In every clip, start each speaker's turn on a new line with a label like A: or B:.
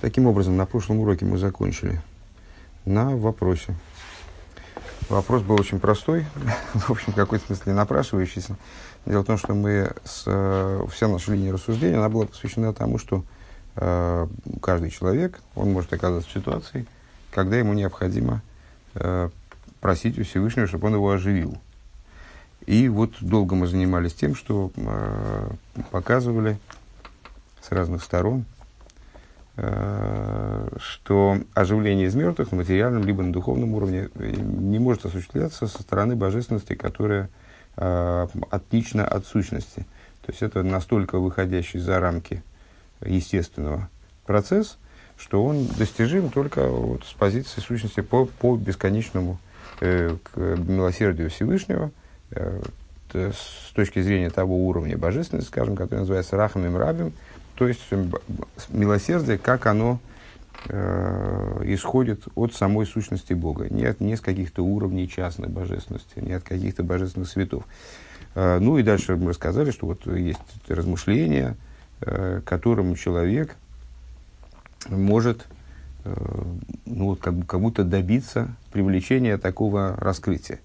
A: Таким образом, на прошлом уроке мы закончили на вопросе. Вопрос был очень простой, в общем, в какой-то смысле напрашивающийся. Дело в том, что мы с, э, вся наша линия рассуждения, она была посвящена тому, что э, каждый человек, он может оказаться в ситуации, когда ему необходимо э, просить у Всевышнего, чтобы он его оживил. И вот долго мы занимались тем, что э, показывали с разных сторон, что оживление из мертвых на материальном либо на духовном уровне э, не может осуществляться со стороны божественности, которая э, отлична от сущности. То есть это настолько выходящий за рамки естественного процесс, что он достижим только вот с позиции сущности по, по бесконечному э, к милосердию Всевышнего, э, с точки зрения того уровня божественности, скажем, который называется Рахам и Мрабим, то есть милосердие, как оно э, исходит от самой сущности Бога, не, от, не с каких-то уровней частной божественности, не от каких-то божественных светов. Э, ну и дальше мы рассказали, что вот есть размышления, э, которым человек может э, ну, вот как, как будто добиться привлечения такого раскрытия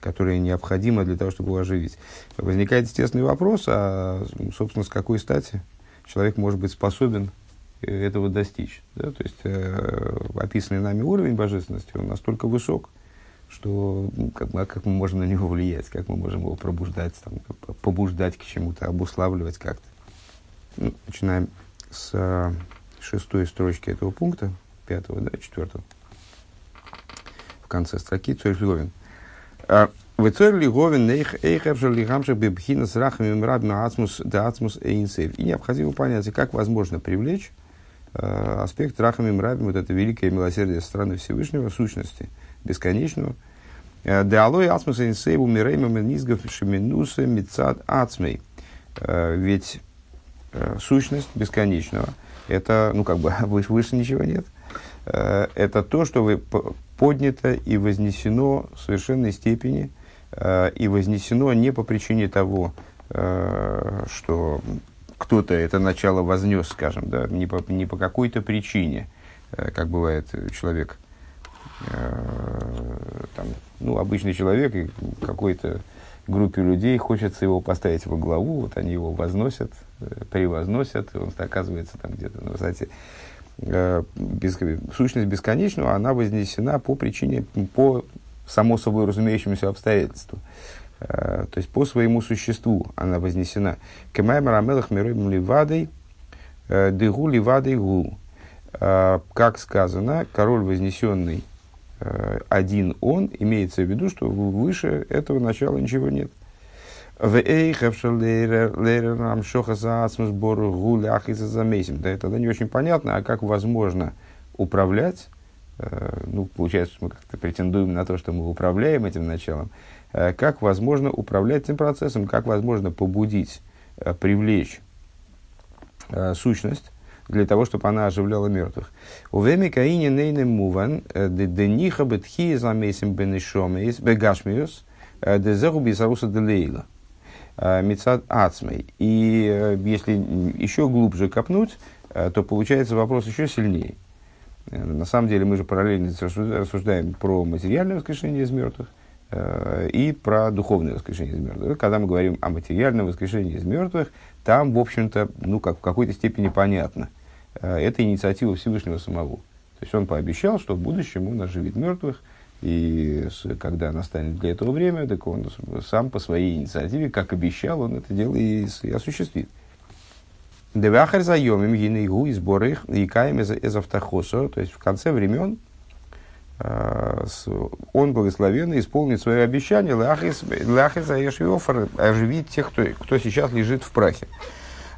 A: которое необходимо для того, чтобы его оживить. Возникает естественный вопрос, а, собственно, с какой стати человек может быть способен э, этого достичь. Да? То есть э, описанный нами уровень божественности, он настолько высок, что ну, как, мы, как мы можем на него влиять, как мы можем его пробуждать, там, побуждать к чему-то, обуславливать как-то. Ну, начинаем с э, шестой строчки этого пункта, пятого, да, четвертого, в конце строки, Филовин. И необходимо понять, как возможно привлечь э, аспект рахами мрабим, вот это великое милосердие страны Всевышнего, сущности бесконечного. Да алой ацмус эйнсейв умирейма менизгов шеминуса мицад ацмей. Ведь э, сущность бесконечного, это, ну как бы, выше, выше ничего нет. Э, это то, что вы поднято и вознесено в совершенной степени – Э, и вознесено не по причине того, э, что кто-то это начало вознес, скажем, да, не по, не по какой-то причине, э, как бывает человек, там, ну, обычный человек и какой-то группе людей хочется его поставить во главу, вот они его возносят, превозносят, и он оказывается там где-то на высоте. Без, сущность бесконечного, она вознесена по причине, по само собой разумеющемуся обстоятельству. Э, то есть по своему существу она вознесена. Кемаймер амелах миройм ливадой, э, дыгу ливадой гу. Э, как сказано, король вознесенный один он, имеется в виду, что выше этого начала ничего нет. Да, тогда не очень понятно, а как возможно управлять ну, получается, что мы как-то претендуем на то, что мы управляем этим началом, э, как возможно управлять этим процессом, как возможно побудить, э, привлечь сущность для того, чтобы она оживляла мертвых. У веми каине нейне муван, дениха бетхи замесим бенешомеис, бегашмиус, дезеру бисаруса делейла. Мецад ацмей. И если еще глубже копнуть, то получается вопрос еще сильнее. Э, на самом деле мы же параллельно рассуждаем про материальное воскрешение из мертвых э, и про духовное воскрешение из мертвых. Когда мы говорим о материальном воскрешении из мертвых, там, в общем-то, ну, как в какой-то степени понятно. Э, это инициатива Всевышнего самого. То есть он пообещал, что в будущем он оживит мертвых, и когда настанет для этого время, так он сам по своей инициативе, как обещал, он это дело и осуществит. Девахар заемим гинейгу и сбор их и каем из автохосо, то есть в конце времен э, он благословенно исполнит свое обещание лахис заешвиофар оживить тех, кто, кто сейчас лежит в прахе.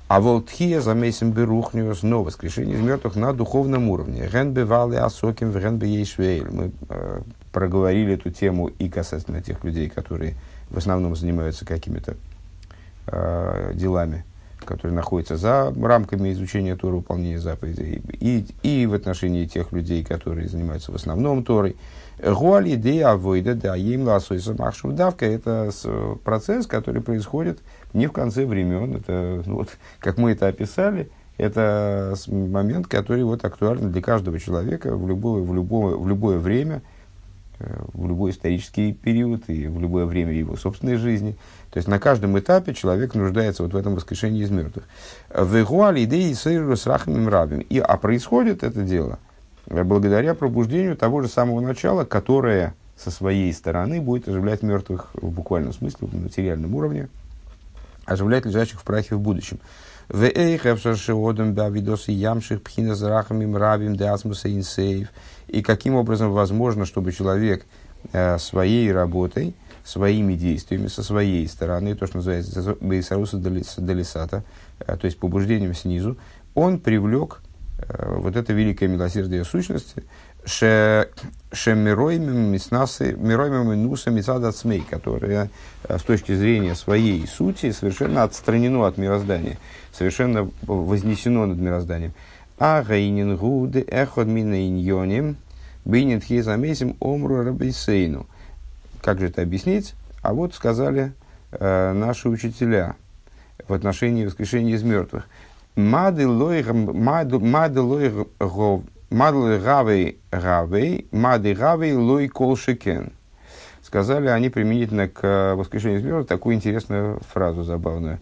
A: А волтхия замесим берухню снова воскрешение из мертвых на духовном уровне. Ген бевали асоким ген Мы э, проговорили эту тему и касательно тех людей, которые в основном занимаются какими-то э, делами которые находятся за рамками изучения Торы, выполнения заповедей, и, и в отношении тех людей, которые занимаются в основном Торой. Гуаль идея авойда, да, им ласойса давка, это процесс, который происходит не в конце времен, это, ну, вот, как мы это описали, Это момент, который вот актуален для каждого человека в любое, в любое, в любое время, в любой исторический период и в любое время его собственной жизни. То есть на каждом этапе человек нуждается вот в этом воскрешении из мертвых. В идеи с рахмим рабим. И, а происходит это дело э, благодаря пробуждению того же самого начала, которое со своей стороны будет оживлять мертвых в буквальном смысле, в материальном уровне, оживлять лежащих в прахе в будущем. И каким образом возможно, чтобы человек э, своей работой, своими действиями, со своей стороны, то, что называется Бейсаруса Далисата, э, то есть побуждением снизу, он привлек э, вот это великое милосердие сущности, шемироймем минуса мисада цмей, которое с точки зрения своей сути совершенно отстранено от мироздания совершенно вознесено над мирозданием. А гайнин гуды эход мина иньоним бинин хизамесим омру рабисейну. Как же это объяснить? А вот сказали э, наши учителя в отношении воскрешения из мертвых. Мады лой гавей гавей, мады гавей лой колшикен. Сказали они применительно к воскрешению из мертвых такую интересную фразу забавную.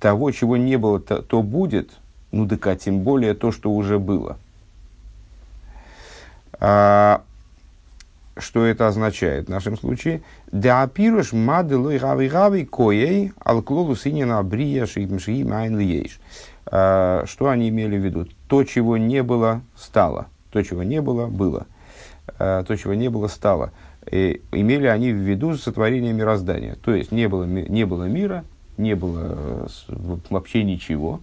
A: Того, чего не было, то, то будет, ну так а тем более то, что уже было. А, что это означает в нашем случае? Деапируш маделой рави рави коей алклолу синина брия шиимши майн лиеш. А, что они имели в виду? То, чего не было, стало. То, чего не было, было. А, то, чего не было, стало. И имели они в виду сотворение мироздания. То есть не было, не было мира, не было э, вообще ничего.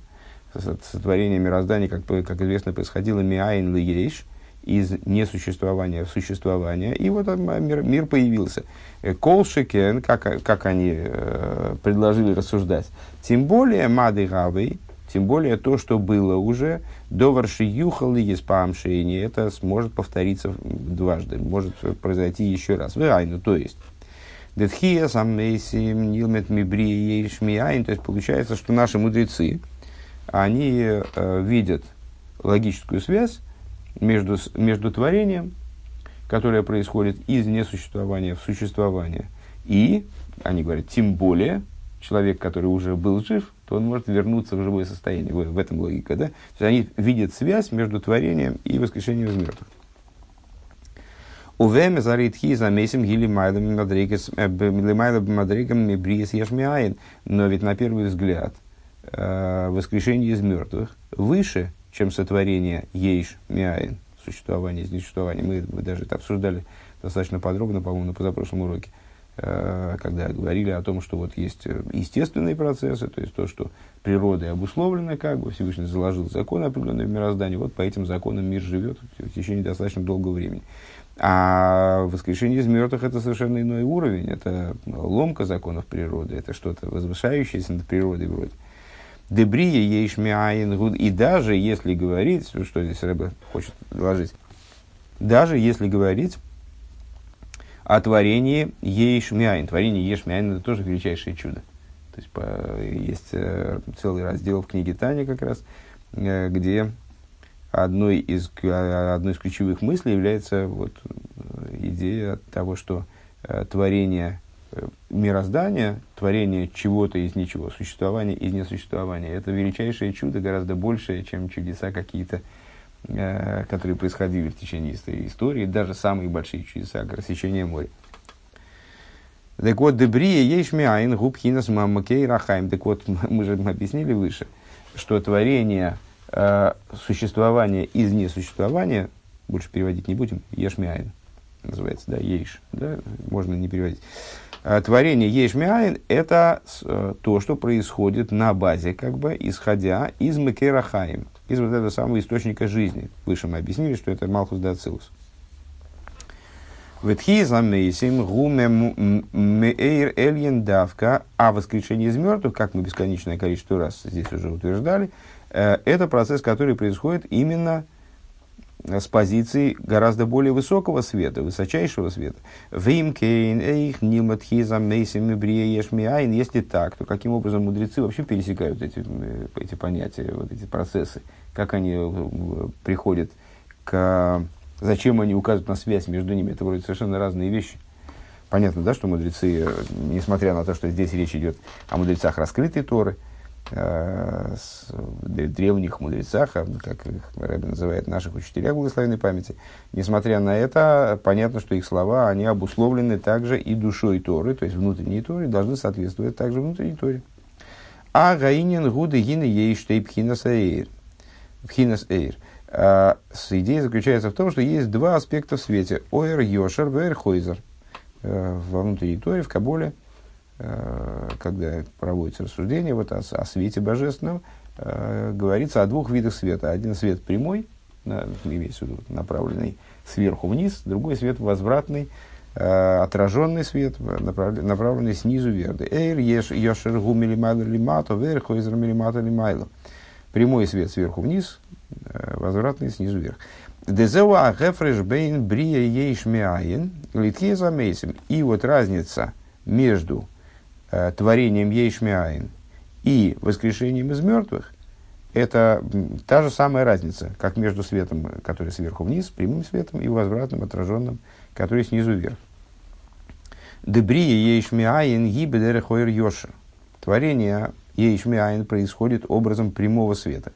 A: Сотворение мироздания, как, как известно, происходило миайн лигерейш, из несуществования в существование, и вот мир, мир появился. Э, Колшикен, как, как они э, предложили рассуждать, тем более мады гавей, тем более то, что было уже, до варши юхалы еспамшейни, это сможет повториться дважды, может произойти еще раз. Вайну, то есть, Детхия саммейсим нилмет мибри шмияин. То есть получается, что наши мудрецы, они э, видят логическую связь между, между творением, которое происходит из несуществования в существование, и, они говорят, тем более, человек, который уже был жив, то он может вернуться в живое состояние. В, в этом логика, да? То есть они видят связь между творением и воскрешением из мертвых. Увеме зарит хи замесим гили майлами мадригам мибриес ешмиаин. Но ведь на первый взгляд э, воскрешение из мертвых выше, чем сотворение ейш миаин, существование из несуществования. Мы, мы даже это обсуждали достаточно подробно, по-моему, на позапрошлом уроке, э, когда говорили о том, что вот есть естественные процессы, то есть то, что природой обусловлено, как бы Всевышний заложил закон определенный в мироздании, вот по этим законам мир живет в течение достаточно долгого времени. А воскрешение из мертвых это совершенно иной уровень. Это ломка законов природы, это что-то возвышающееся над природой вроде. Дебрия ейшмиаин гуд. И даже если говорить, что здесь Рэбе хочет доложить, даже если говорить о творении ейшмиаин. Творение ейшмиаин это тоже величайшее чудо. То есть по, есть э, целый раздел в книге Таня как раз, э, где одной из, одной из ключевых мыслей является вот, идея того, что э, творение э, мироздания, творение чего-то из ничего, существование из несуществования, это величайшее чудо, гораздо большее, чем чудеса какие-то, э, которые происходили в течение истории, даже самые большие чудеса, рассечение моря. Так вот, дебрия ейшмиайн губхинас мамакей рахаем. Так вот, мы же объяснили выше, что творение – э, существование из несуществования, больше переводить не будем, ешмиайн называется, да, ейш, да, можно не переводить. Э, творение ешмиайн – это э, то, что происходит на базе, как бы, исходя из Мекерахаим, из вот этого самого источника жизни. Выше мы объяснили, что это Малхус Дацилус. Ветхизамейсим гумеэйр эльен давка, а воскрешение из мертвых, как мы бесконечное количество раз здесь уже утверждали, это процесс, который происходит именно с позиции гораздо более высокого света, высочайшего света. Если так, то каким образом мудрецы вообще пересекают эти, эти понятия, вот эти процессы? Как они приходят к... Зачем они указывают на связь между ними? Это вроде совершенно разные вещи. Понятно, да, что мудрецы, несмотря на то, что здесь речь идет о мудрецах раскрытой Торы, э, древних мудрецах, а, как их Рэбби называет наших учителях благословенной памяти, несмотря на это, понятно, что их слова, они обусловлены также и душой Торы, то есть внутренней Торы, должны соответствовать также внутренней Торе. А гаинин гуды гины ей штейп хинас эйр. Хинас эйр. А, идея заключается в том, что есть два аспекта в свете. Оэр йошер, вэр хойзер – Э, во внутренней Торе, в Каболе, э, когда проводится рассуждение вот о, о свете божественном, э, говорится о двух видах света. Один свет прямой, имеется в виду направленный сверху вниз, другой свет возвратный, отраженный свет, направленный снизу вверх. Эйр лимайло. Прямой свет сверху вниз, возвратный снизу вверх. И вот разница между э, творением ейш миаин и воскрешением из мертвых, это та же самая разница, как между светом, который сверху вниз, прямым светом, и возвратным, отраженным, который снизу вверх. Дебрия ейшмиаин гибедерехойр йоша. Творение ейшмиаин происходит образом прямого света.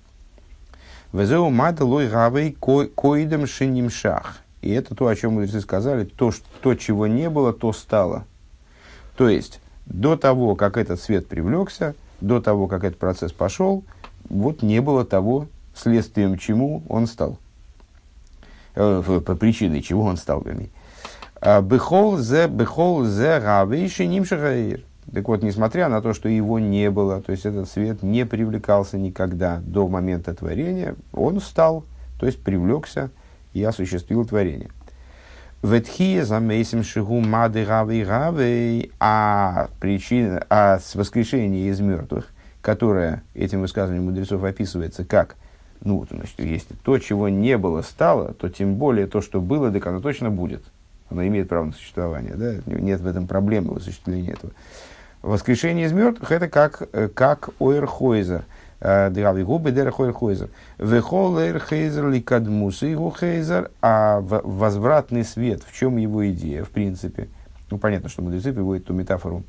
A: Везеу мадалой гавей коидем шинимшах. И это то, о чем мы сказали, то, что, то, чего не было, то стало. То есть, до того, как этот свет привлекся, до того, как этот процесс пошел, вот не было того, следствием чему он стал. Э, по причине чего он стал, вернее. А, бехол зе, бехол зе гавейши нимшахаир. Так вот, несмотря на то, что его не было, то есть этот свет не привлекался никогда до момента творения, он стал, то есть привлекся и осуществил творение. Ветхия замейсим шигу мады гавы гавы, а причина, а с воскрешения из мертвых, которое этим высказыванием мудрецов описывается как, ну, значит, если то, чего не было, стало, то тем более то, что было, так оно точно будет. Оно имеет право на существование, да? нет в этом проблемы в осуществлении этого. Воскрешение из мертвых это как, э, как Ойрхойзер. Э, Драви губы дерах Ойрхойзер. Вехол Ойрхейзер ликадмусы его хейзер. А возвратный свет, в чем его идея, в принципе? Ну, понятно, что мудрецы приводят ту метафору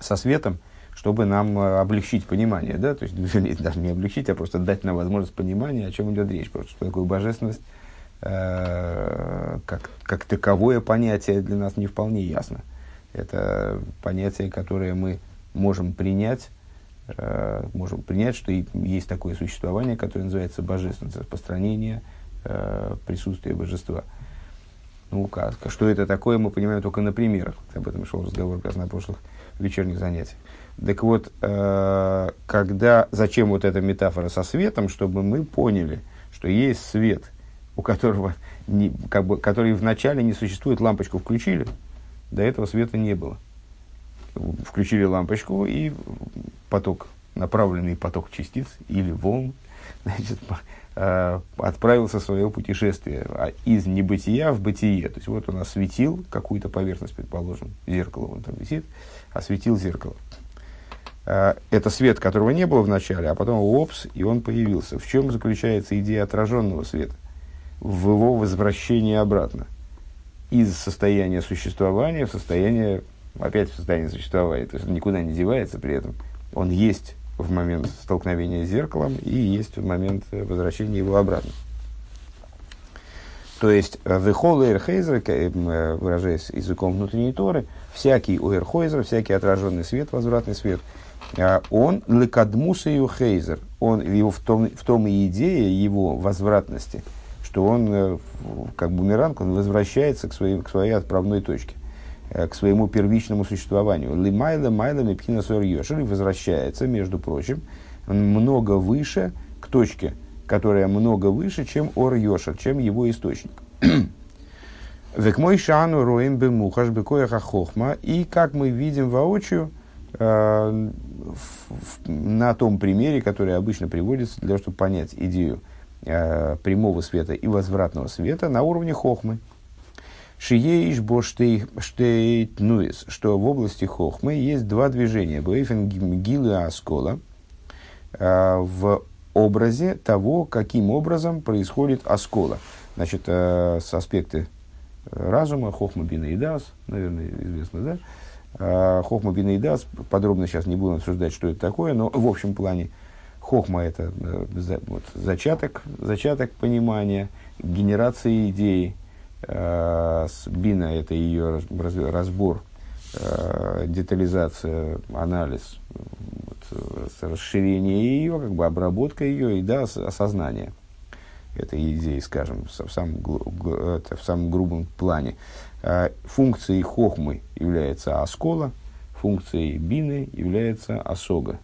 A: со светом, чтобы нам э, облегчить понимание, да, то есть, вернее, даже не облегчить, а просто дать нам возможность понимания, о чем идет речь, просто что такое божественность, э, как, как таковое понятие для нас не вполне ясно. Это понятие, которое мы можем принять, э, можем принять, что есть такое существование, которое называется божественность, распространение э, присутствия божества. Ну, как, что это такое, мы понимаем только на примерах. Об этом шел разговор как раз на прошлых вечерних занятиях. Так вот, э, когда, зачем вот эта метафора со светом, чтобы мы поняли, что есть свет, у которого, не, как бы, который вначале не существует, лампочку включили – до этого света не было. Включили лампочку, и поток, направленный поток частиц или волн, значит, э, отправился в свое путешествие а из небытия в бытие. То есть вот он осветил какую-то поверхность, предположим, зеркало он там висит, осветил зеркало. Э, это свет, которого не было в начале, а потом опс, и он появился. В чем заключается идея отраженного света? В его возвращении обратно из состояния существования в состояние, опять в состояние существования, то есть он никуда не девается при этом. Он есть в момент столкновения с зеркалом и есть в момент возвращения его обратно. То есть, вехол эрхейзер, э, выражаясь языком внутренней торы, всякий уэрхойзер, всякий отраженный свет, возвратный свет, он лекадмуса и хейзер, он его в том, в том и идея его возвратности – что он, э, как бумеранг, он возвращается к своей, к своей отправной точке, э, к своему первичному существованию. Лимайла майла мипхина йошер возвращается, между прочим, много выше к точке, которая много выше, чем ор йошер, чем его источник. Век мой шану роем бемухаш бекояха хохма. И как мы видим воочию, э, на том примере, который обычно приводится для того, чтобы понять идею э, прямого света и возвратного света на уровне хохмы. Шиеиш бо штейт нуис, что в области хохмы есть два движения. Бейфен гилы аскола э, в образе того, каким образом происходит аскола. Значит, э, с аспекты разума, хохма бина наверное, известно, да? Э, хохма бина подробно сейчас не будем обсуждать, что это такое, но в общем плане хохма это э, вот, зачаток, зачаток понимания, генерации идеи, бина это ее разбор, детализация, анализ, вот, расширение ее, как бы обработка ее и да, осознание этой идеи, скажем, в самом, в самом грубом плане. А, функцией хохмы является оскола, функцией бины является осога.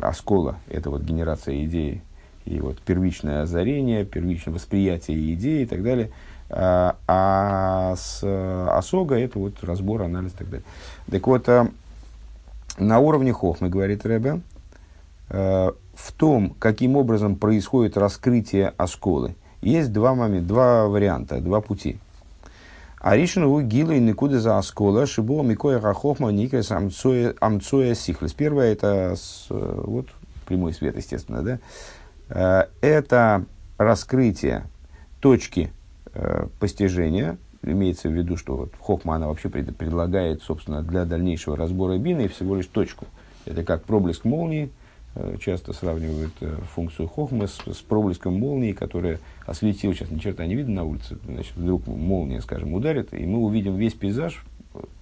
A: Оскола – это вот генерация идеи, и вот первичное озарение, первичное восприятие идеи и так далее. А, а с осога – это вот разбор, анализ и так далее. Так вот, а, на уровне хохмы, говорит Рэбе, в том, каким образом происходит раскрытие осколы, есть два момента, два варианта, два пути. Аришин у гила и никуда за оскола, шибо микоя рахохма никрес амцоя сихлес. Первое это вот прямой свет, естественно, да. Э, это раскрытие точки э, постижения, имеется в виду, что вот Хохма она вообще пред, предлагает, собственно, для дальнейшего разбора бины всего лишь точку. Это как проблеск молнии, Э, часто сравнивают э, функцию хохмы с, с проблеском молнии, которая осветила, сейчас ни черта не видно на улице, значит, вдруг молния, скажем, ударит, и мы увидим весь пейзаж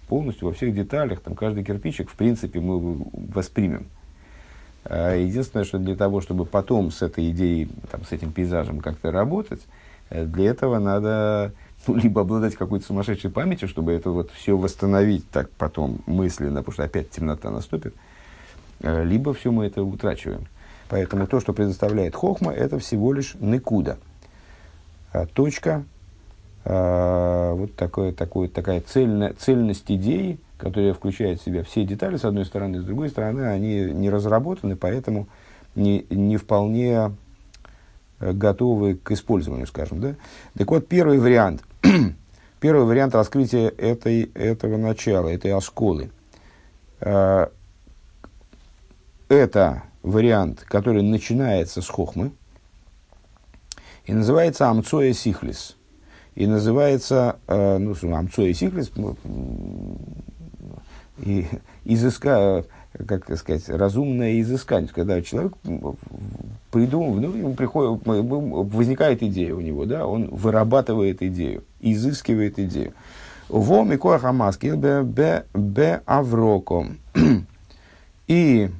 A: полностью во всех деталях, там каждый кирпичик, в принципе, мы воспримем. А единственное, что для того, чтобы потом с этой идеей, там, с этим пейзажем как-то работать, э, для этого надо ну, либо обладать какой-то сумасшедшей памятью, чтобы это вот все восстановить так потом мысленно, потому что опять темнота наступит, Э, либо все мы это утрачиваем. Поэтому то, что предоставляет хохма, это всего лишь никуда. А точка, а, вот такое, такое, такая цельная, цельность идеи, которая включает в себя все детали, с одной стороны, с другой стороны, они не разработаны, поэтому не, не вполне э, готовы к использованию, скажем. Да? Так вот, первый вариант, первый вариант раскрытия этой, этого начала, этой осколы а, – это вариант, который начинается с хохмы и называется амцоя сихлис. И называется, э, ну, амцоя сихлис, и изыска, как сказать, разумное изыскание. Когда человек придумал, ну, ему приходит, возникает идея у него, да, он вырабатывает идею, изыскивает идею. Во микоа хамаски бе бе авроком. И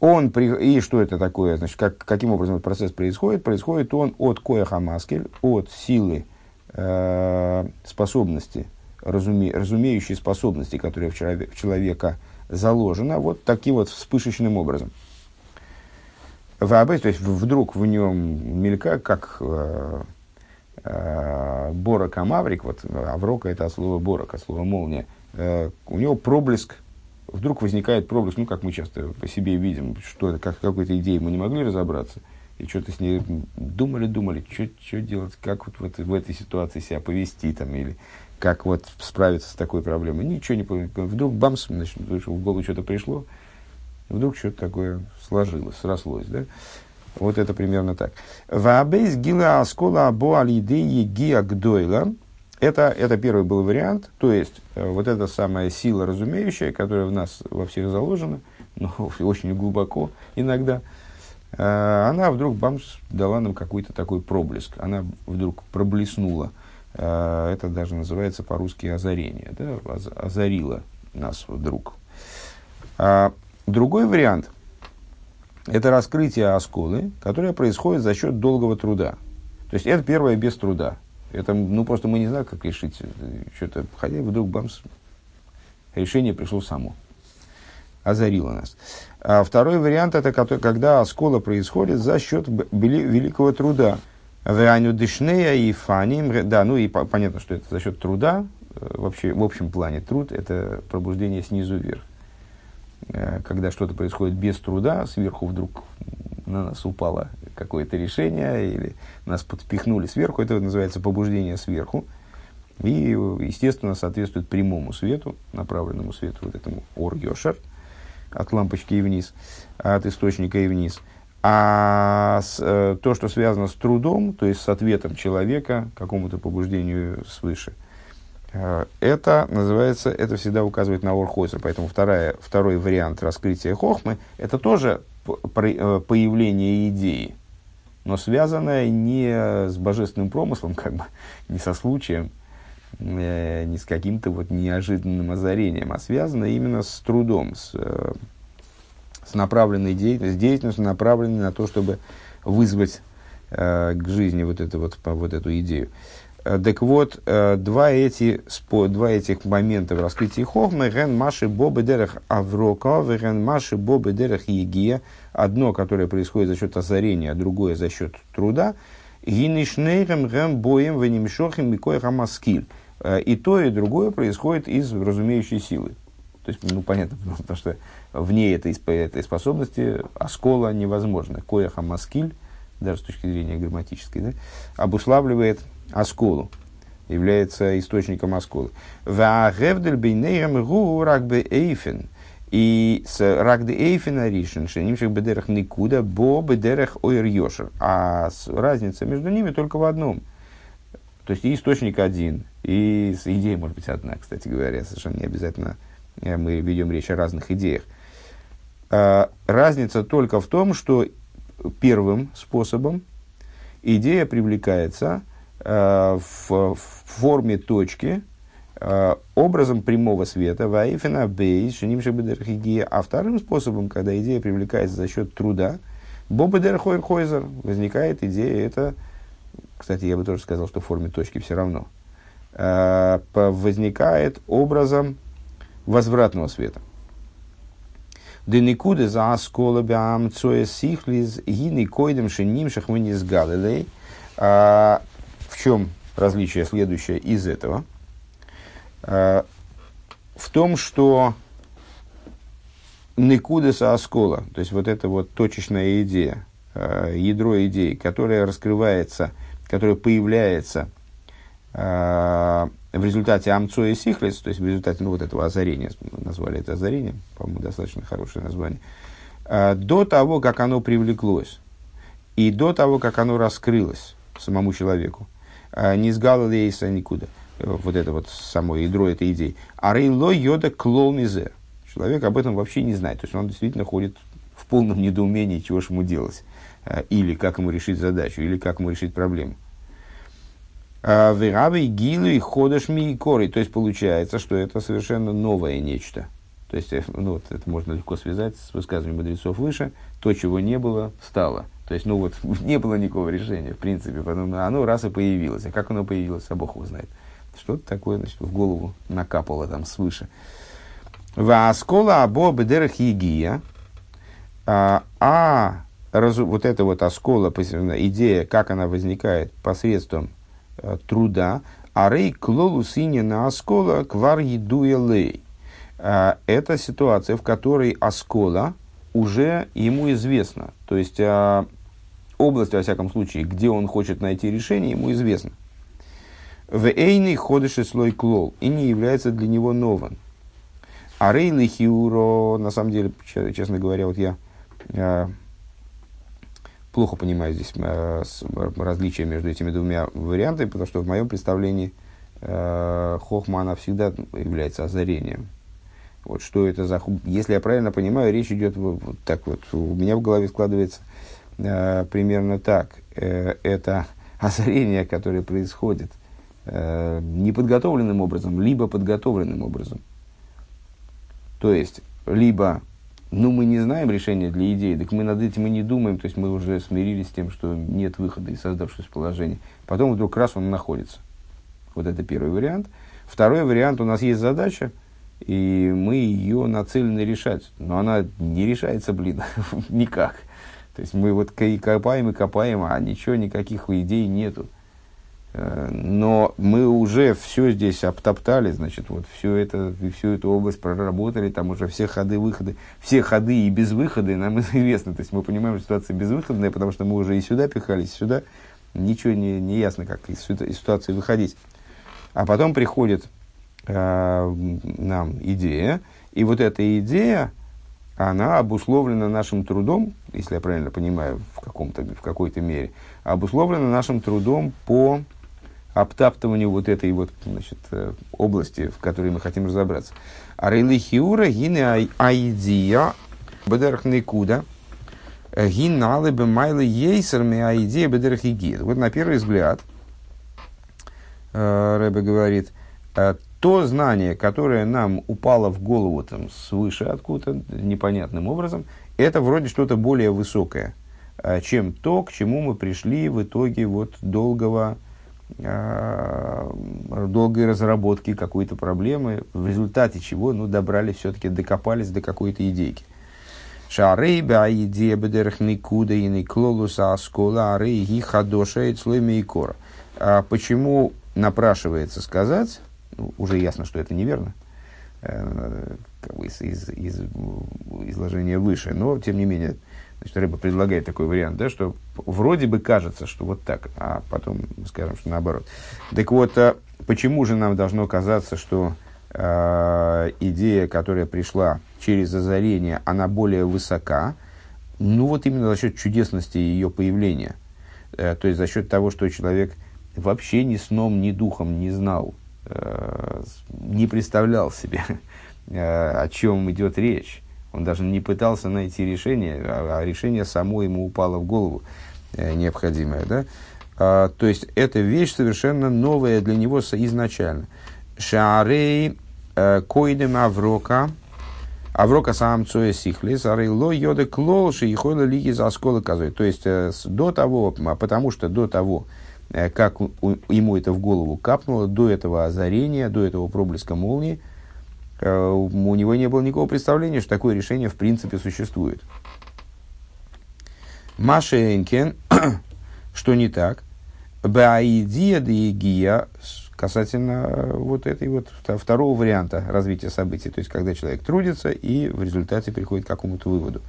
A: он, при... и что это такое, значит, как, каким образом этот процесс происходит? Происходит он от коэха маскель, от силы э, способности, разуме, разумеющей способности, которая в, человек, в человека заложена, вот таким вот вспышечным образом. В АБ, то есть вдруг в нем мелька, как э, э, Борок Амаврик, вот Аврока это от слова Борок, от слова молния, э, у него проблеск вдруг возникает проблеск, ну, как мы часто по себе видим, что это, как какой-то идеей мы не могли разобраться, и что-то с ней думали, думали, что делать, как вот в, этой, в этой ситуации себя повести, там, или как вот справиться с такой проблемой. Ничего не помню. Вдруг бамс, значит, в голову что-то пришло, вдруг что-то такое сложилось, срослось, да? Вот это примерно так. Ваабейс гила аскола або алидеи гиа гдойла – это, это первый был вариант, то есть э, вот эта самая сила разумеющая, которая в нас во всех заложена, но очень глубоко иногда, э, она вдруг бамс дала нам какой-то такой проблеск, она вдруг проблеснула. Э, это даже называется по-русски озарение, да? озарила нас вдруг. А другой вариант – это раскрытие осколы, которое происходит за счет долгого труда. То есть это первое без труда – это, ну, просто мы не знаем, как решить. Что-то, хотя вдруг бамс, решение пришло само. Озарило нас. А второй вариант, это когда оскола происходит за счет великого труда. Ваню дышнея и фаним. Да, ну и понятно, что это за счет труда. Э, вообще, в общем плане труд – это пробуждение снизу вверх. Э, когда что-то происходит без труда, сверху вдруг на нас упало какое-то решение, или нас подпихнули сверху, это называется побуждение сверху. И, естественно, соответствует прямому свету, направленному свету, вот этому ор йошер, от лампочки и вниз, от источника и вниз. А с, э, то, что связано с трудом, то есть с ответом человека какому-то побуждению свыше, э, это называется, это всегда указывает на Орхойзер. Поэтому вторая, второй вариант раскрытия хохмы, это тоже э, появление идеи, но связанное не с божественным промыслом, как бы, не со случаем, э, не с каким-то вот неожиданным озарением, а связано именно с трудом, с, э, с направленной деятельностью, деятельностью, направленной на то, чтобы вызвать э, к жизни вот, это вот, вот эту идею. Э, так вот, э, два, эти, два этих момента в раскрытии Хохмы, Ген Маши Бобы Дерех Аврока, Ген Маши Бобы Дерех Егия, одно, которое происходит за счет озарения, а другое за счет труда, Гинишнейрем Гем Боем Венимшохим Микой Хамаскиль. И то, и другое происходит из разумеющей силы. То есть, ну, понятно, потому что вне этой, этой способности оскола невозможно. Кояха маскиль, даже с точки зрения грамматической, да, обуславливает осколу, является источником осколы. И с рагды эйфена ришен, шенимших бедерах никуда, бо бедерах ойр йошер. А разница между ними только в одном. То есть и источник один, и идея может быть одна, кстати говоря, совершенно не обязательно э, мы ведем речь о разных идеях. А, разница только в том, что первым способом идея привлекается а, в, форме точки, а, образом прямого света, ваифена бейс, шинимшебедерхигия, а вторым способом, когда идея привлекается за счет труда, бобедерхойрхойзер, возникает идея, это, кстати, я бы тоже сказал, что в форме точки все равно, возникает образом возвратного света. Деникуды за аскола бям цоя сихлиз гини койдем шенимших мы не сгалилей. В чем различие следующее из этого? А, в том, что Никудеса Аскола, то есть вот эта вот точечная идея, а, ядро идеи, которая раскрывается, которая появляется а, в результате амцо и сихлес, то есть в результате ну, вот этого озарения, назвали это озарением, по-моему, достаточно хорошее название, э, до того, как оно привлеклось, и до того, как оно раскрылось самому человеку, э, не сгало лейса никуда, э, вот это вот само ядро этой идеи. А рейло йода клоумизе. Человек об этом вообще не знает. То есть он действительно ходит в полном недоумении, чего же ему делать. Или как ему решить задачу, или как ему решить проблему. А, Веравы, гилу и ходишь ми и коры. То есть получается, что это совершенно новое нечто. То есть, э, ну, вот, это можно легко связать с высказыванием мудрецов выше. То, чего не было, стало. То есть, ну вот, не было никакого решения, в принципе. Потом оно раз и появилось. А как оно появилось, а Бог его знает. Что-то такое, значит, в голову накапало там свыше. Васкола або бедерах егия. А, а вот эта вот оскола, идея, как она возникает посредством труда, а рей клолу сине на оскола квар едуя лей. Э, это ситуация, в которой оскола уже ему известна. То есть э, область, во всяком случае, где он хочет найти решение, ему известна. В эйный ходишь слой клол и не является для него новым. А рейли хиуро, на самом деле, честно говоря, вот я плохо понимаю здесь э, различия между этими двумя вариантами, потому что в моем представлении э, хохма, она всегда является озарением. Вот что это за... Если я правильно понимаю, речь идет вот, так вот. У меня в голове складывается э, примерно так. Это озарение, которое происходит неподготовленным образом, либо подготовленным образом. То есть, либо ну, мы не знаем решения для идеи, так мы над этим и не думаем, то есть мы уже смирились с тем, что нет выхода из создавшегося положения. Потом вдруг раз он находится. Вот это первый вариант. Второй вариант, у нас есть задача, и мы ее нацелены решать. Но она не решается, блин, никак. То есть мы вот копаем и копаем, а ничего, никаких идей нету. Э, но мы уже все здесь обтоптали, значит, вот все это, всю эту область проработали, там уже все ходы, выходы, все ходы и без выхода нам известно. То есть мы понимаем, что ситуация безвыходная, потому что мы уже и сюда пихались, сюда. Ничего не, не ясно, как из, из ситуации выходить. А потом приходит э, нам идея, и вот эта идея, она обусловлена нашим трудом, если я правильно понимаю, в, каком-то, в какой-то мере, обусловлена нашим трудом по обтаптыванию вот этой вот значит, э, области, в которой мы хотим разобраться. Арейли хиура гине айдия бедерх никуда э, гин налы бы майлы ейсерми айдия бедерх игид. Вот на первый взгляд, э, Рэбе говорит, то знание, которое нам упало в голову там, свыше откуда-то, непонятным образом, это вроде что-то более высокое, чем то, к чему мы пришли в итоге вот долгого долгой разработки какой-то проблемы, в результате чего ну, добрались, все-таки докопались до какой-то идейки. Шарейба идея бедерах никуда и никлолуса аскола арей гихадоша и слойми и кора. А почему напрашивается сказать, ну, уже ясно, что это неверно, э, как бы из, из, из изложения выше, но тем не менее Значит, Рэба предлагает такой вариант, да, что вроде бы кажется, что вот так, а потом скажем, что наоборот. Так вот, а почему же нам должно казаться, что э, идея, которая пришла через озарение, она более высока? Ну вот именно за счет чудесности ее появления. Э, то есть за счет того, что человек вообще ни сном, ни духом не знал, э, не представлял себе, э, о чем идет речь он даже не пытался найти решение, а, а решение само ему упало в голову э, необходимое. Да? А, то есть, это вещь совершенно новая для него изначально. Шаарей э, койдем аврока, аврока сам цоя сихлис, арей ло йода клолши и хойла лиги за осколы козой. То есть, э, до того, потому что до того, как ему это в голову капнуло, до этого озарения, до этого проблеска молнии, у него не было никакого представления, что такое решение в принципе существует. Машенкен, что не так, Баидия касательно э, вот этой вот второго варианта развития событий, то есть когда человек трудится и в результате приходит к какому-то выводу,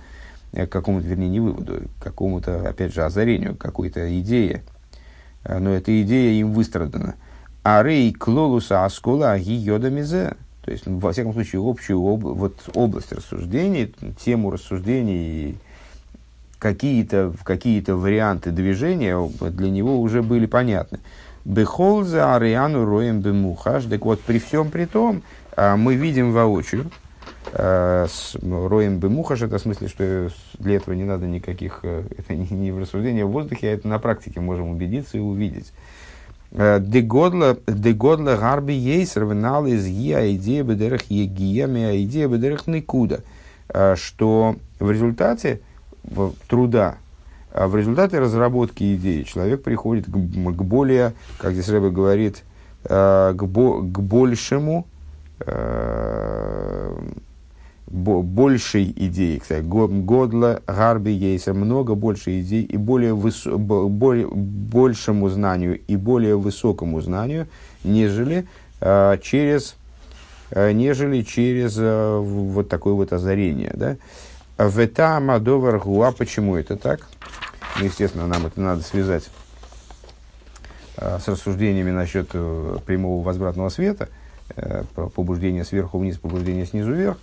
A: э, к какому-то, вернее, не выводу, к какому-то, опять же, озарению, какой-то идее, но эта идея им выстрадана. А рей клолуса аскола аги йода мизе – то есть, во всяком случае, общую об, вот, область рассуждений, тему рассуждений, какие-то какие варианты движения для него уже были понятны. Бехолза ариану роем бемухаш. Так вот, при всем при том, а, мы видим воочию, а, роем бемухаш, это в смысле, что для этого не надо никаких, это не в рассуждении в воздухе, а это на практике можем убедиться и увидеть Дегодла гарби ейсер венал из гия идея бедерах егия мя идея бедерах никуда. Что в результате труда, в результате разработки идеи человек приходит к, более, как здесь Рэбе говорит, к большему большей идеи, кстати, Годла, Гарби, есть много больше идей и более, выс, более большему знанию и более высокому знанию, нежели э, через, э, нежели через э, вот такое вот озарение. Да? Вета Амадовар Гуа, почему это так? Ну, естественно, нам это надо связать э, с рассуждениями насчет э, прямого возвратного света, э, побуждения сверху вниз, побуждения снизу вверх.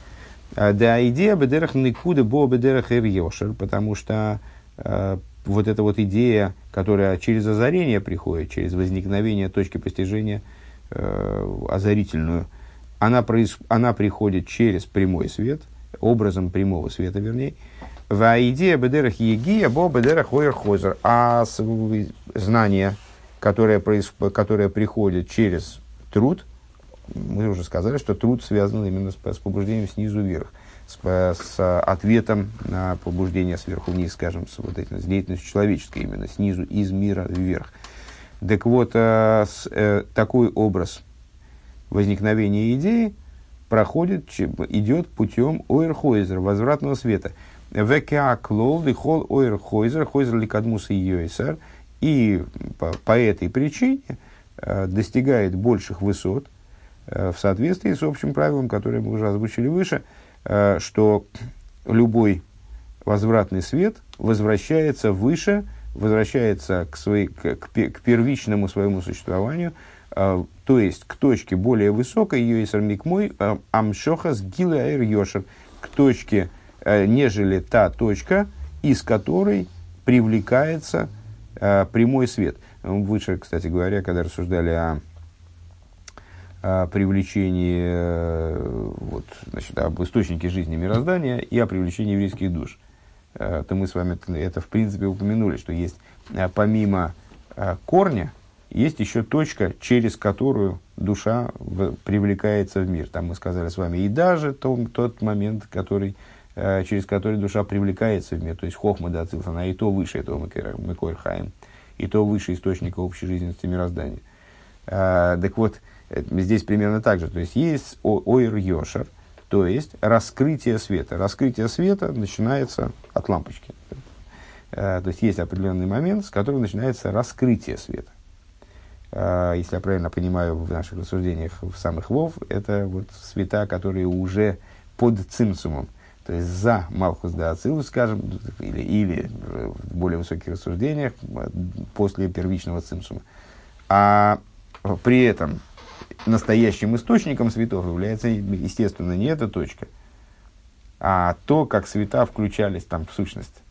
A: А, да, идея бедерах никуда бо бедерах ирьешер, потому что э, вот эта вот идея, которая через озарение приходит, через возникновение точки постижения э, озарительную, она, проис, она приходит через прямой свет, образом прямого света, вернее. В идея бедерах егия бо бедерах ойрхозер. А знание, которое, проис, которое приходит через труд – мы уже сказали, что труд связан именно с, с побуждением снизу вверх, с, с ответом на побуждение сверху вниз, скажем, с, вот этим, с деятельностью человеческой, именно снизу из мира вверх. Так вот, э, с, э, такой образ возникновения идеи проходит, идет путем ойрхойзера, возвратного света. ВКА клол, хол ойрхойзер, хойзер и йойсер. и по, по этой причине э, достигает больших высот в соответствии с общим правилом, которое мы уже озвучили выше, э, что любой возвратный свет возвращается выше, возвращается к, своей, к, к, первичному своему существованию, э, то есть к точке более высокой, и мой э, амшохас гилаэр йошер, к точке, э, нежели та точка, из которой привлекается э, прямой свет. Выше, кстати говоря, когда рассуждали о, о привлечении, э, вот, значит, об источнике жизни мироздания и о привлечении еврейских душ, э, то мы с вами это, в принципе, упомянули, что есть э, помимо корня, есть еще точка, через которую душа в, привлекается в мир. Там мы сказали с вами и даже том, тот момент, который через который душа привлекается в мир, то есть хохма да она и то выше этого Мекойрхаем, и то выше источника общей жизненности мироздания. А, так вот, здесь примерно так же. То есть есть ойр йошер, то есть раскрытие света. Раскрытие света начинается от лампочки. А, то есть есть определенный момент, с которого начинается раскрытие света. А, если я правильно понимаю в наших рассуждениях в самых вов, это вот света, которые уже под цимсумом, то есть за Малхус да Ацилус, скажем, или, или в более высоких рассуждениях после первичного цимсума. А при этом настоящим источником светов является, естественно, не эта точка, а то, как света включались там в сущность.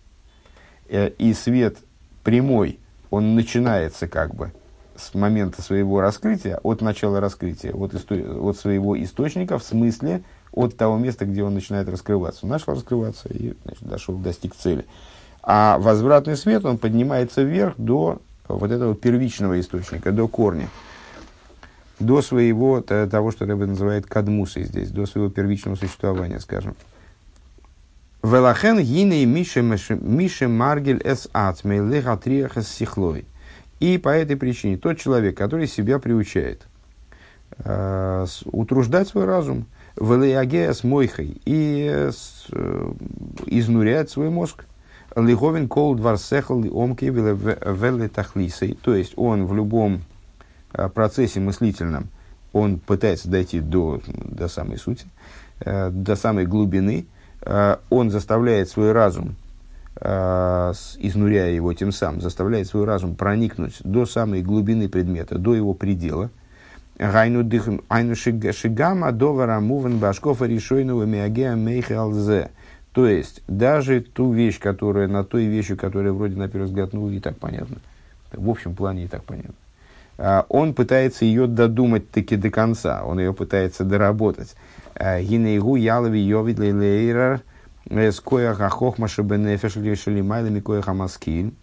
A: Э, и свет прямой, он начинается как бы с момента своего раскрытия, от начала раскрытия, от, исто- от своего источника, в смысле от того места, где он начинает раскрываться. Он начал раскрываться и значит, дошел, достиг цели. А возвратный свет, он поднимается вверх до вот этого первичного источника, до корня, до своего, того, что Рэбе называет кадмусой здесь, до своего первичного существования, скажем. Велахен гиней мише маргель эс ацмей лехатриах эс сихлой. И по этой причине тот человек, который себя приучает э, утруждать свой разум, Велиагея с мойхой и э, изнуряет свой мозг. Лиговин кол дварсехал омки веле тахлисой. То есть он в любом э, процессе мыслительном он пытается дойти до, до самой сути, э, до самой глубины. Он заставляет свой разум, изнуряя его тем самым, заставляет свой разум проникнуть до самой глубины предмета, до его предела – Гайну шигама довара муван башкофа решойного миагеа мейхалзе. То есть, даже ту вещь, которая, на той вещи, которая вроде на первый взгляд, ну, и так понятно. В общем плане и так понятно. А, он пытается ее додумать таки до конца, он ее пытается доработать. А, Гинейгу ялови йовид лейлейрар с кояха хохма шабенефеш лишелимайлами кояха маскиль.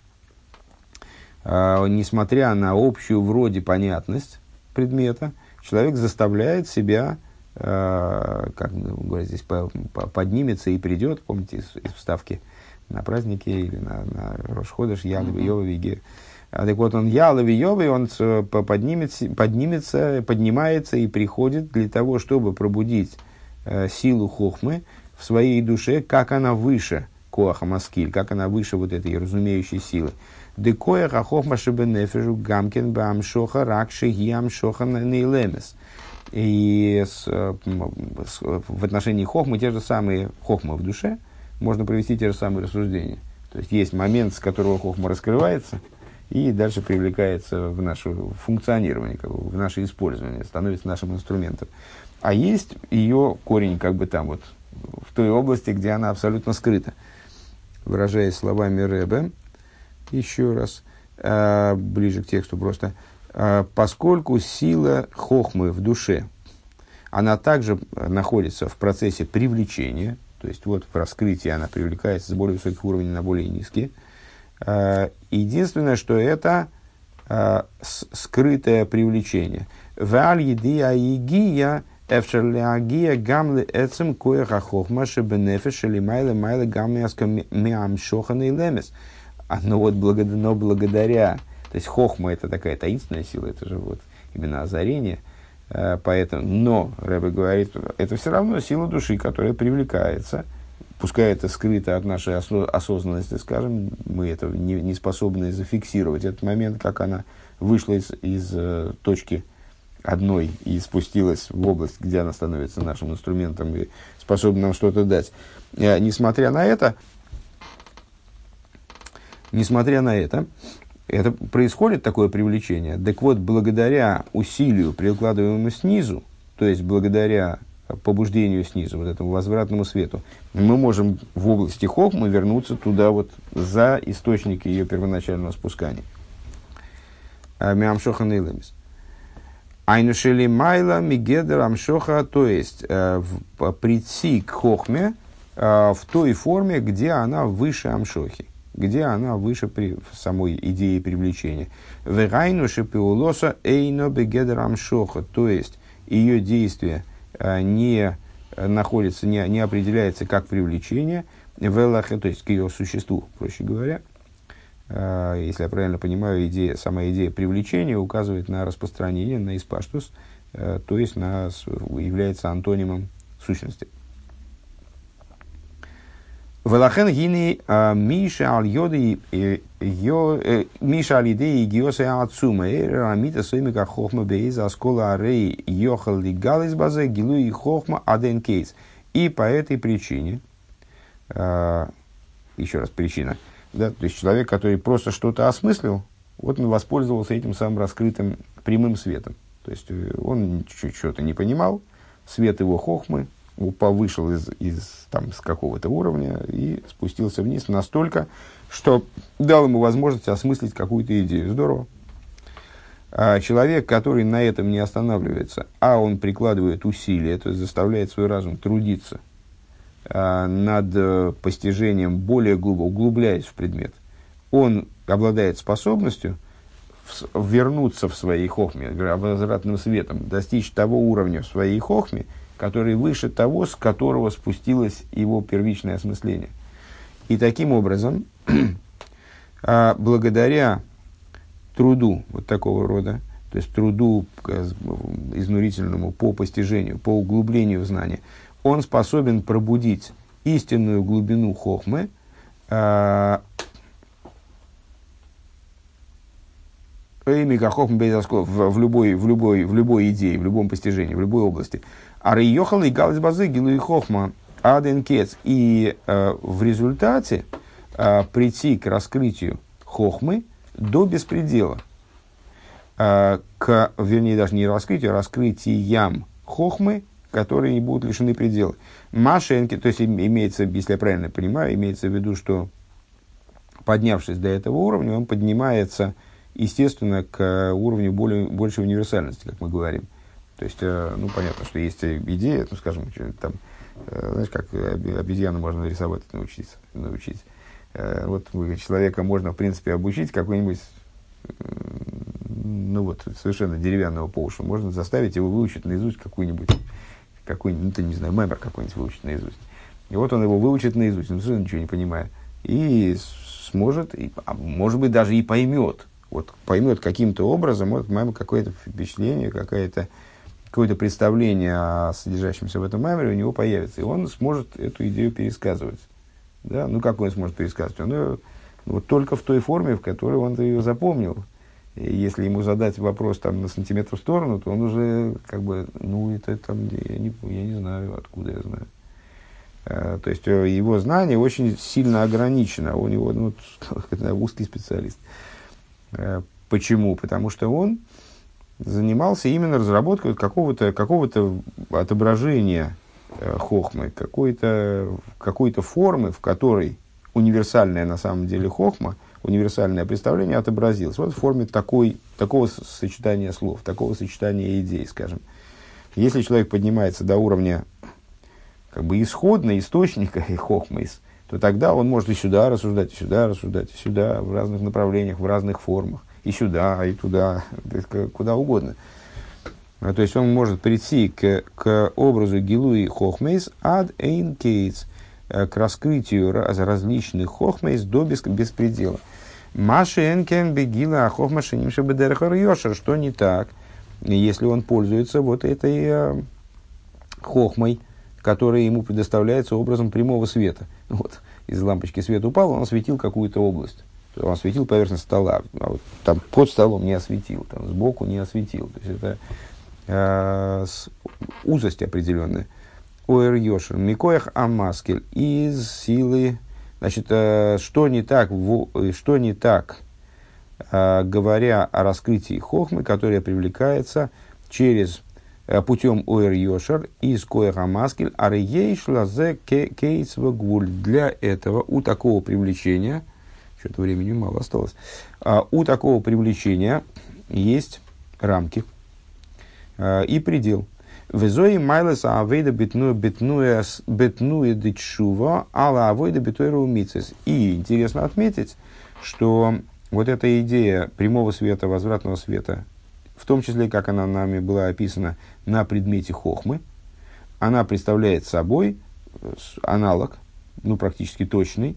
A: А, несмотря на общую вроде понятность, предмета, человек заставляет себя, как говорят здесь, по, по, поднимется и придет, помните, из, из вставки на праздники или на, на Рошходыш, Ялови, mm-hmm. А, так вот, он Ялови, Йовы, он поднимется, поднимется, поднимается и приходит для того, чтобы пробудить э, силу Хохмы в своей душе, как она выше Коаха Маскиль, как она выше вот этой разумеющей силы. Декоя хахохма шибенефежу гамкин бамшоха ракши ямшоха нейлемес. И с, с, в отношении хохмы те же самые хохмы в душе, можно провести те же самые рассуждения. То есть есть момент, с которого хохма раскрывается, и дальше привлекается в наше функционирование, как бы, в наше использование, становится нашим инструментом. А есть ее корень как бы там вот, в той области, где она абсолютно скрыта. Выражаясь словами Рэбе, еще раз, э, ближе к тексту просто, э, поскольку сила хохмы в душе, она также находится в процессе привлечения, то есть вот в раскрытии она привлекается с более высоких уровней на более низкие. Э, единственное, что это э, скрытое привлечение. Валь едия игия эфшерлягия гамле эцем коеха хохма шебенефеш или майла майла гамляска миамшохана и лемес. А, но вот благодаря, благодаря, то есть хохма это такая таинственная сила, это же вот именно озарение, э, поэтому, но, Рэбе говорит, это все равно сила души, которая привлекается пускай это скрыто от нашей осознанности, скажем, мы это не, не способны зафиксировать этот момент, как она вышла из, из э, точки одной и спустилась в область, где она становится нашим инструментом и способна нам что-то дать. Э, несмотря на это, несмотря на это, это происходит такое привлечение. Так вот, благодаря усилию, прикладываемому снизу, то есть благодаря побуждению снизу, вот этому возвратному свету, мы можем в области хохмы вернуться туда вот за источники ее первоначального спускания. Миамшоха Нейлемис. Айнушели Майла Мигедер Амшоха, то есть э, прийти к хохме э, в той форме, где она выше Амшохи где она выше при самой идеи привлечения. Верайну шипиулоса эйно бегедерам шоха, то есть ее действие не находится, не, не определяется как привлечение, велахе, то есть к ее существу, проще говоря. А, если я правильно понимаю, идея, сама идея привлечения указывает на распространение, на испаштус, то есть на, является антонимом сущности. Велахен гини Миша аль йоды Миша аль идеи гиоса ацума рамита своими хохма бейза скола арей йохал ли галис базе гилу и хохма аден кейс. И по этой причине, еще раз причина, да, то есть человек, который просто что-то осмыслил, вот он воспользовался этим самым раскрытым прямым светом. То есть он что-то не понимал, свет его хохмы, повышал из, из там, с какого-то уровня и спустился вниз настолько, что дал ему возможность осмыслить какую-то идею. Здорово. А человек, который на этом не останавливается, а он прикладывает усилия, то есть заставляет свой разум трудиться а, над э, постижением более глубоко, углубляясь в предмет, он обладает способностью вернуться в своей хохме, возвратным светом, достичь того уровня в своей хохме, который выше того, с которого спустилось его первичное осмысление. И таким образом, а, благодаря труду вот такого рода, то есть труду изнурительному по постижению, по углублению знания, он способен пробудить истинную глубину хохмы, а, в любой, в, любой, в любой идее, в любом постижении, в любой области. А Рейохал и Галис Базы, и Хохма, Аден Кец. И э, в результате э, прийти к раскрытию Хохмы до беспредела. Э, к, вернее, даже не раскрытию, а раскрытиям Хохмы, которые не будут лишены предела. Машенки, то есть имеется, если я правильно понимаю, имеется в виду, что поднявшись до этого уровня, он поднимается, естественно, к уровню более, большей универсальности, как мы говорим. То есть, э, ну, понятно, что есть идея, ну, скажем, там, э, знаешь, как обезьяну можно рисовать научиться, научить. Э, вот человека можно, в принципе, обучить какой-нибудь, ну, вот, совершенно деревянного по уши. Можно заставить его выучить наизусть какую-нибудь, какой-нибудь, ну, ты не знаю, мемор какой-нибудь выучить наизусть. И вот он его выучит наизусть, он совершенно ничего не понимает. И сможет, и, а может быть, даже и поймет. Вот поймет каким-то образом, вот мама какое-то впечатление, какая-то какое-то представление о содержащемся в этом маймере у него появится, и он сможет эту идею пересказывать. Да? Ну, как он сможет пересказывать? Он ее, вот только в той форме, в которой он ее запомнил. И если ему задать вопрос там, на сантиметр в сторону, то он уже как бы, ну, это там, я не, я не знаю, откуда я знаю. А, то есть э, его знание очень сильно ограничено, у него ну, узкий специалист. А, почему? Потому что он занимался именно разработкой какого-то какого отображения э, хохмы, какой-то какой формы, в которой универсальная на самом деле хохма, универсальное представление отобразилось. Вот в форме такой, такого сочетания слов, такого сочетания идей, скажем. Если человек поднимается до уровня как бы исходного источника и хохмы, то тогда он может и сюда рассуждать, и сюда рассуждать, и сюда, в разных направлениях, в разных формах и сюда, и туда, куда угодно. А, то есть он может прийти к, к образу Гилуи Хохмейс ад эйн кейтс, э, к раскрытию раз, различных Хохмейс до бес, беспредела. Маши энкен бегила Хохма шинимша бедерхар йошер. Что не так, если он пользуется вот этой э, Хохмой, которая ему предоставляется образом прямого света. Вот. Из лампочки свет упал, он осветил какую-то область. Он осветил поверхность стола, а вот там под столом не осветил, там сбоку не осветил. То есть это э, узость определенная. Оэр Йошер, Микоях Амаскель, из силы, значит, э, что не так, в, э, что не так, э, говоря о раскрытии хохмы, которая привлекается через Э, путем Оэр Йошер из Коэха Маскель Арейш Лазе Кейсва Гвуль. Для этого у такого привлечения, что-то времени мало осталось, а, у такого привлечения есть рамки а, и предел. Везои майлес авейда битнуя дичува, ала авойда умицес. И интересно отметить, что вот эта идея прямого света, возвратного света, в том числе, как она нами была описана на предмете хохмы, она представляет собой э, аналог, ну, практически точный,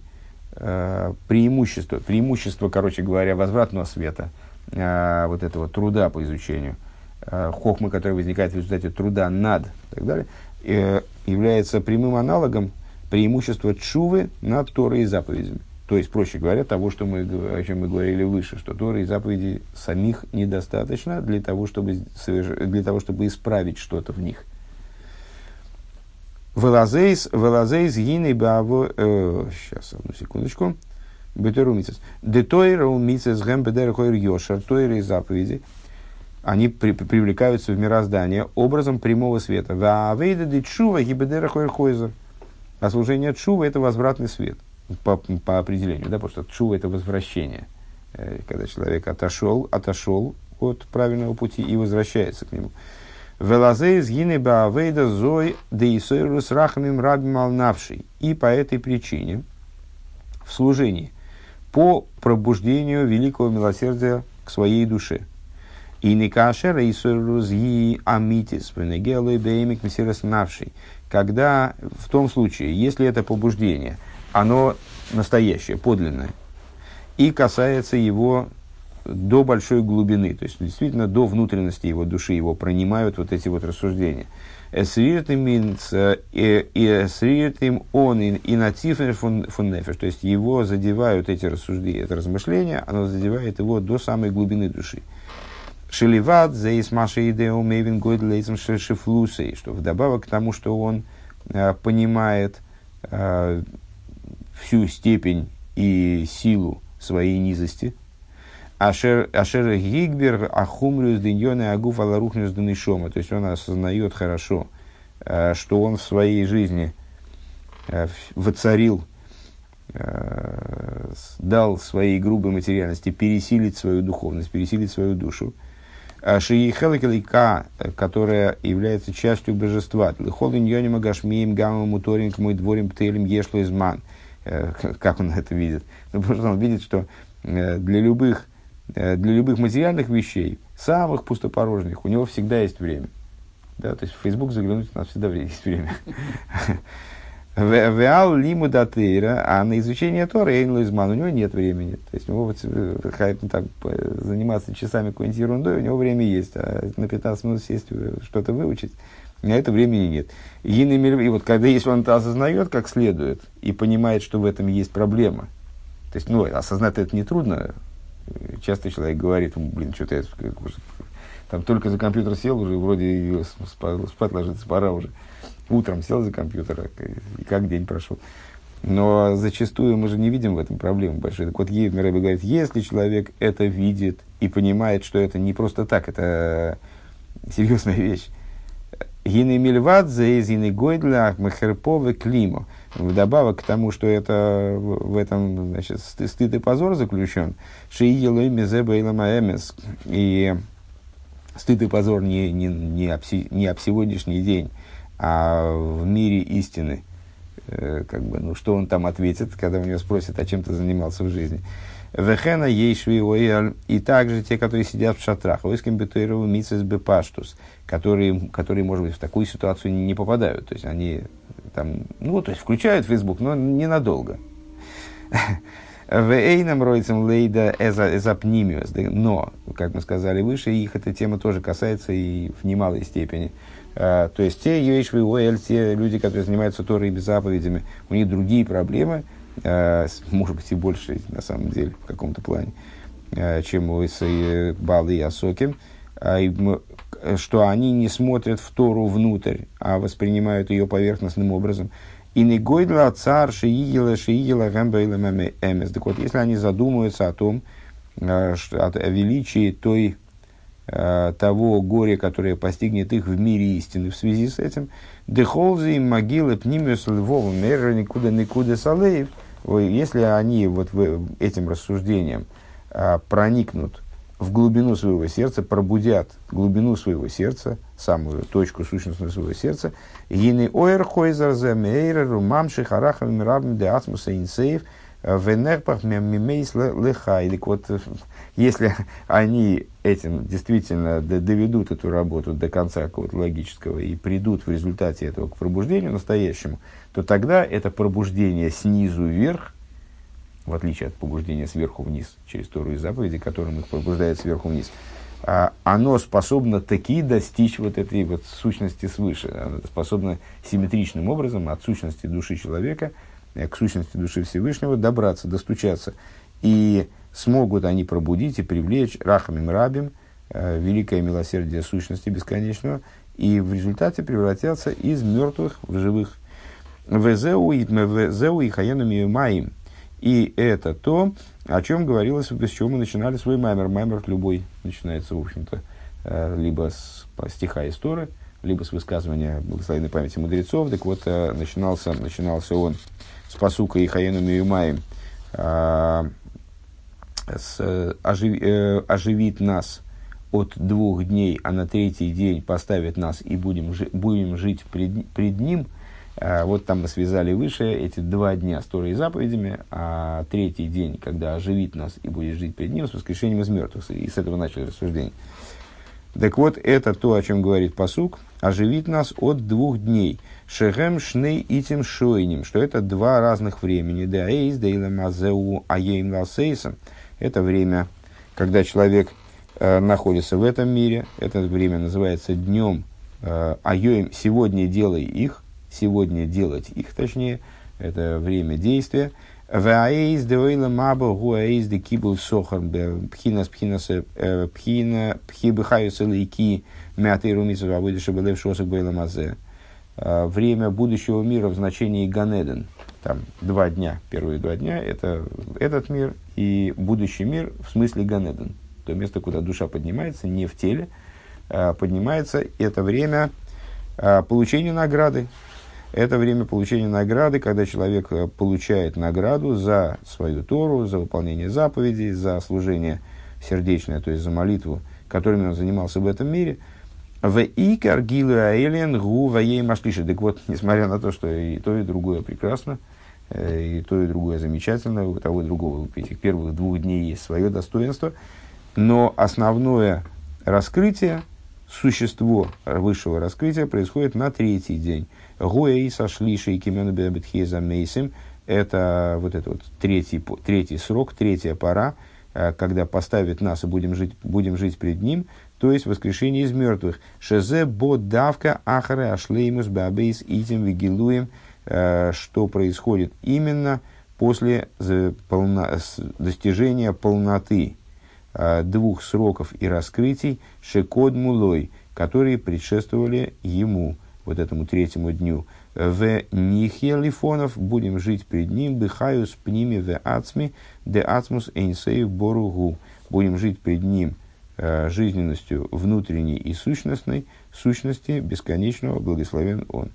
A: преимущество, преимущество, короче говоря, возвратного света, э, вот этого труда по изучению, э, хохмы, который возникает в результате труда над, и так далее, э, является прямым аналогом преимущества чувы над Торой и заповедями. То есть, проще говоря, того, что мы, о чем мы говорили выше, что Торы и заповеди самих недостаточно для того, чтобы, для того, чтобы исправить что-то в них. Велазейс, велазейс, гины баво... Э, сейчас, одну секундочку. Бетерумицес. Детойра умицес гэм бедер хойр йошар. Тойры и заповеди. Они при, привлекаются в мироздание образом прямого света. Ваавейда де чува гибедера хойр хойзер. А служение чува – это возвратный свет по, по определению, да, потому что чува это возвращение, э, когда человек отошел, отошел от правильного пути и возвращается к нему. Велазей сгины баавейда зой деисойрус рахамим рабим алнавший. И по этой причине в служении по пробуждению великого милосердия к своей душе. И не кашера и и амитис, венегелой беймик навший. Когда в том случае, если это побуждение – оно настоящее, подлинное. И касается его до большой глубины, то есть действительно до внутренности его души, его пронимают вот эти вот рассуждения. Эсриертим он и натифер фуннефеш, то есть его задевают эти рассуждения, это размышление, оно задевает его до самой глубины души. Шеливат, заис маша идео мейвин гойдлейцем шифлусей, что вдобавок к тому, что он э, понимает э, всю степень и силу своей низости. Ашер, ашер гигбер ахумлюс диньоне агуф аларухнюс дынышома. То есть он осознает хорошо, э, что он в своей жизни э, воцарил, э, дал своей грубой материальности пересилить свою духовность, пересилить свою душу. Шиихелакалика, которая является частью божества. Лихол иньоним агашмием гамма муторинг мой дворим птелем ешло изман. Как он это видит. Ну, потому что он видит, что для любых, для любых материальных вещей, самых пустопорожних, у него всегда есть время. Да, то есть в Facebook заглянуть у нас всегда есть время. Веал лиму датейра, а на изучение Тора Эйн у него нет времени. То есть у него вот, так, заниматься часами какой-нибудь ерундой, у него время есть, а на 15 минут сесть что-то выучить, на это времени нет. И вот когда если он это осознает как следует и понимает, что в этом есть проблема, то есть, ну, осознать это нетрудно. Часто человек говорит, блин, что-то я там только за компьютер сел, уже вроде спать ложиться пора уже. Утром сел за компьютер, и как день прошел. Но зачастую мы же не видим в этом проблемы большой. Так вот, Ейв Мираби говорит, если человек это видит и понимает, что это не просто так, это серьезная вещь, Гины мильвадзе из гины гойдля махерповы климо. Вдобавок к тому, что это в этом значит, стыд и позор заключен, шиилой мезебейлamaэмес. И стыд и позор не, не, не, об, не об сегодняшний день, а в мире истины. Э, как бы, ну, что он там ответит, когда у него спросят, о чем ты занимался в жизни. Вехена ейшви и также те, которые сидят в шатрах, ойским бетуэрову мицес бепаштус, которые, которые, может быть, в такую ситуацию не попадают. То есть они там, ну, то есть включают Facebook, но ненадолго. Вейном ройцем лейда эзапнимиус. Но, как мы сказали выше, их эта тема тоже касается и в немалой степени. То есть те юэшвы оэль, те люди, которые занимаются Торой и заповедями, у них другие проблемы, может быть и больше на самом деле в каком-то плане, чем у Балы и Асоким, что они не смотрят в Тору внутрь, а воспринимают ее поверхностным образом – и не гойдла цар шиигила шиигила гэмбэйла эмес. Так вот, если они задумываются о том, э, что, о величии той, э, того горя, которое постигнет их в мире истины в связи с этим, дехолзи могилы пнимиус львова мера никуда никуда салеев, если они вот этим рассуждением э, проникнут в глубину своего сердца, пробудят глубину своего сердца, самую точку сущностного своего сердца. Гины оэр хойзар зе мейра румам шихарахам мирабм де ацмуса инсеев венерпах мимейс лехайлик. Вот если они этим действительно доведут эту работу до конца какого-то логического и придут в результате этого к пробуждению настоящему, то тогда это пробуждение снизу вверх, в отличие от побуждения сверху вниз через Тору и заповеди, которым их пробуждает сверху вниз, а, оно способно таки достичь вот этой вот сущности свыше. Оно способно симметричным образом от сущности души человека э, к сущности души Всевышнего добраться, достучаться. И смогут они пробудить и привлечь Рахамим Рабим, э, великое милосердие сущности бесконечного, и в результате превратятся из мертвых в живых. Везеу и хаену маим – и это то, о чем говорилось, с чего мы начинали свой маймер. Маймер любой начинается, в общем-то, э, либо с стиха истории, либо с высказывания благословенной памяти мудрецов. Так вот, э, начинался, начинался он с посука и хаену миюмаем, а, с, оживи, оживит нас от двух дней, а на третий день поставит нас и будем, будем жить пред, пред ним – вот там мы связали выше эти два дня с Торой и заповедями, а третий день, когда оживит нас и будет жить перед ним, с воскрешением из мертвых. И с этого начали рассуждение. Так вот, это то, о чем говорит посук, оживит нас от двух дней. Шехем шней итим шойним, что это два разных времени. Да эйс, да мазеу аейм ласейсом. Это время, когда человек э, находится в этом мире. Это время называется днем э, аейм, сегодня делай их сегодня делать их, точнее, это время действия. Ваэйз деойла маба гуэйз де кибул сохар пхинас пхинас э, пхина пхибыхаюс лейки мятый румисов авыдиши белев шосок бейла мазе. Э, время будущего мира в значении Ганеден. Там два дня, первые два дня, это этот мир и будущий мир в смысле Ганеден. То место, куда душа поднимается, не в теле, а поднимается, это время получения награды, это время получения награды, когда человек э, получает награду за свою Тору, за выполнение заповедей, за служение сердечное, то есть за молитву, которыми он занимался в этом мире. В икар гилу аэлен гу ваей машлиши. Так вот, несмотря на то, что и то, и другое прекрасно, э, и то, и другое замечательно, у того и другого, у этих первых двух дней есть свое достоинство, но основное раскрытие, существо высшего раскрытия происходит на третий день. Гуэй сошли шейкимену бетхеза мейсим. Это вот этот вот третий, третий срок, третья пора, э, когда поставит нас и будем жить, будем жить пред ним, то есть воскрешение из мертвых. Шезе бодавка ахаре ашлеймус бабейс итим вигилуем, э, что происходит именно после достижения полноты э, двух сроков и раскрытий шекод мулой, которые предшествовали ему вот этому третьему дню, в нихе лифонов будем жить пред ним, дыхаю с пними в ацми, де ацмус эйнсею боругу. Будем жить пред ним э, жизненностью внутренней и сущностной, сущности бесконечного, благословен он.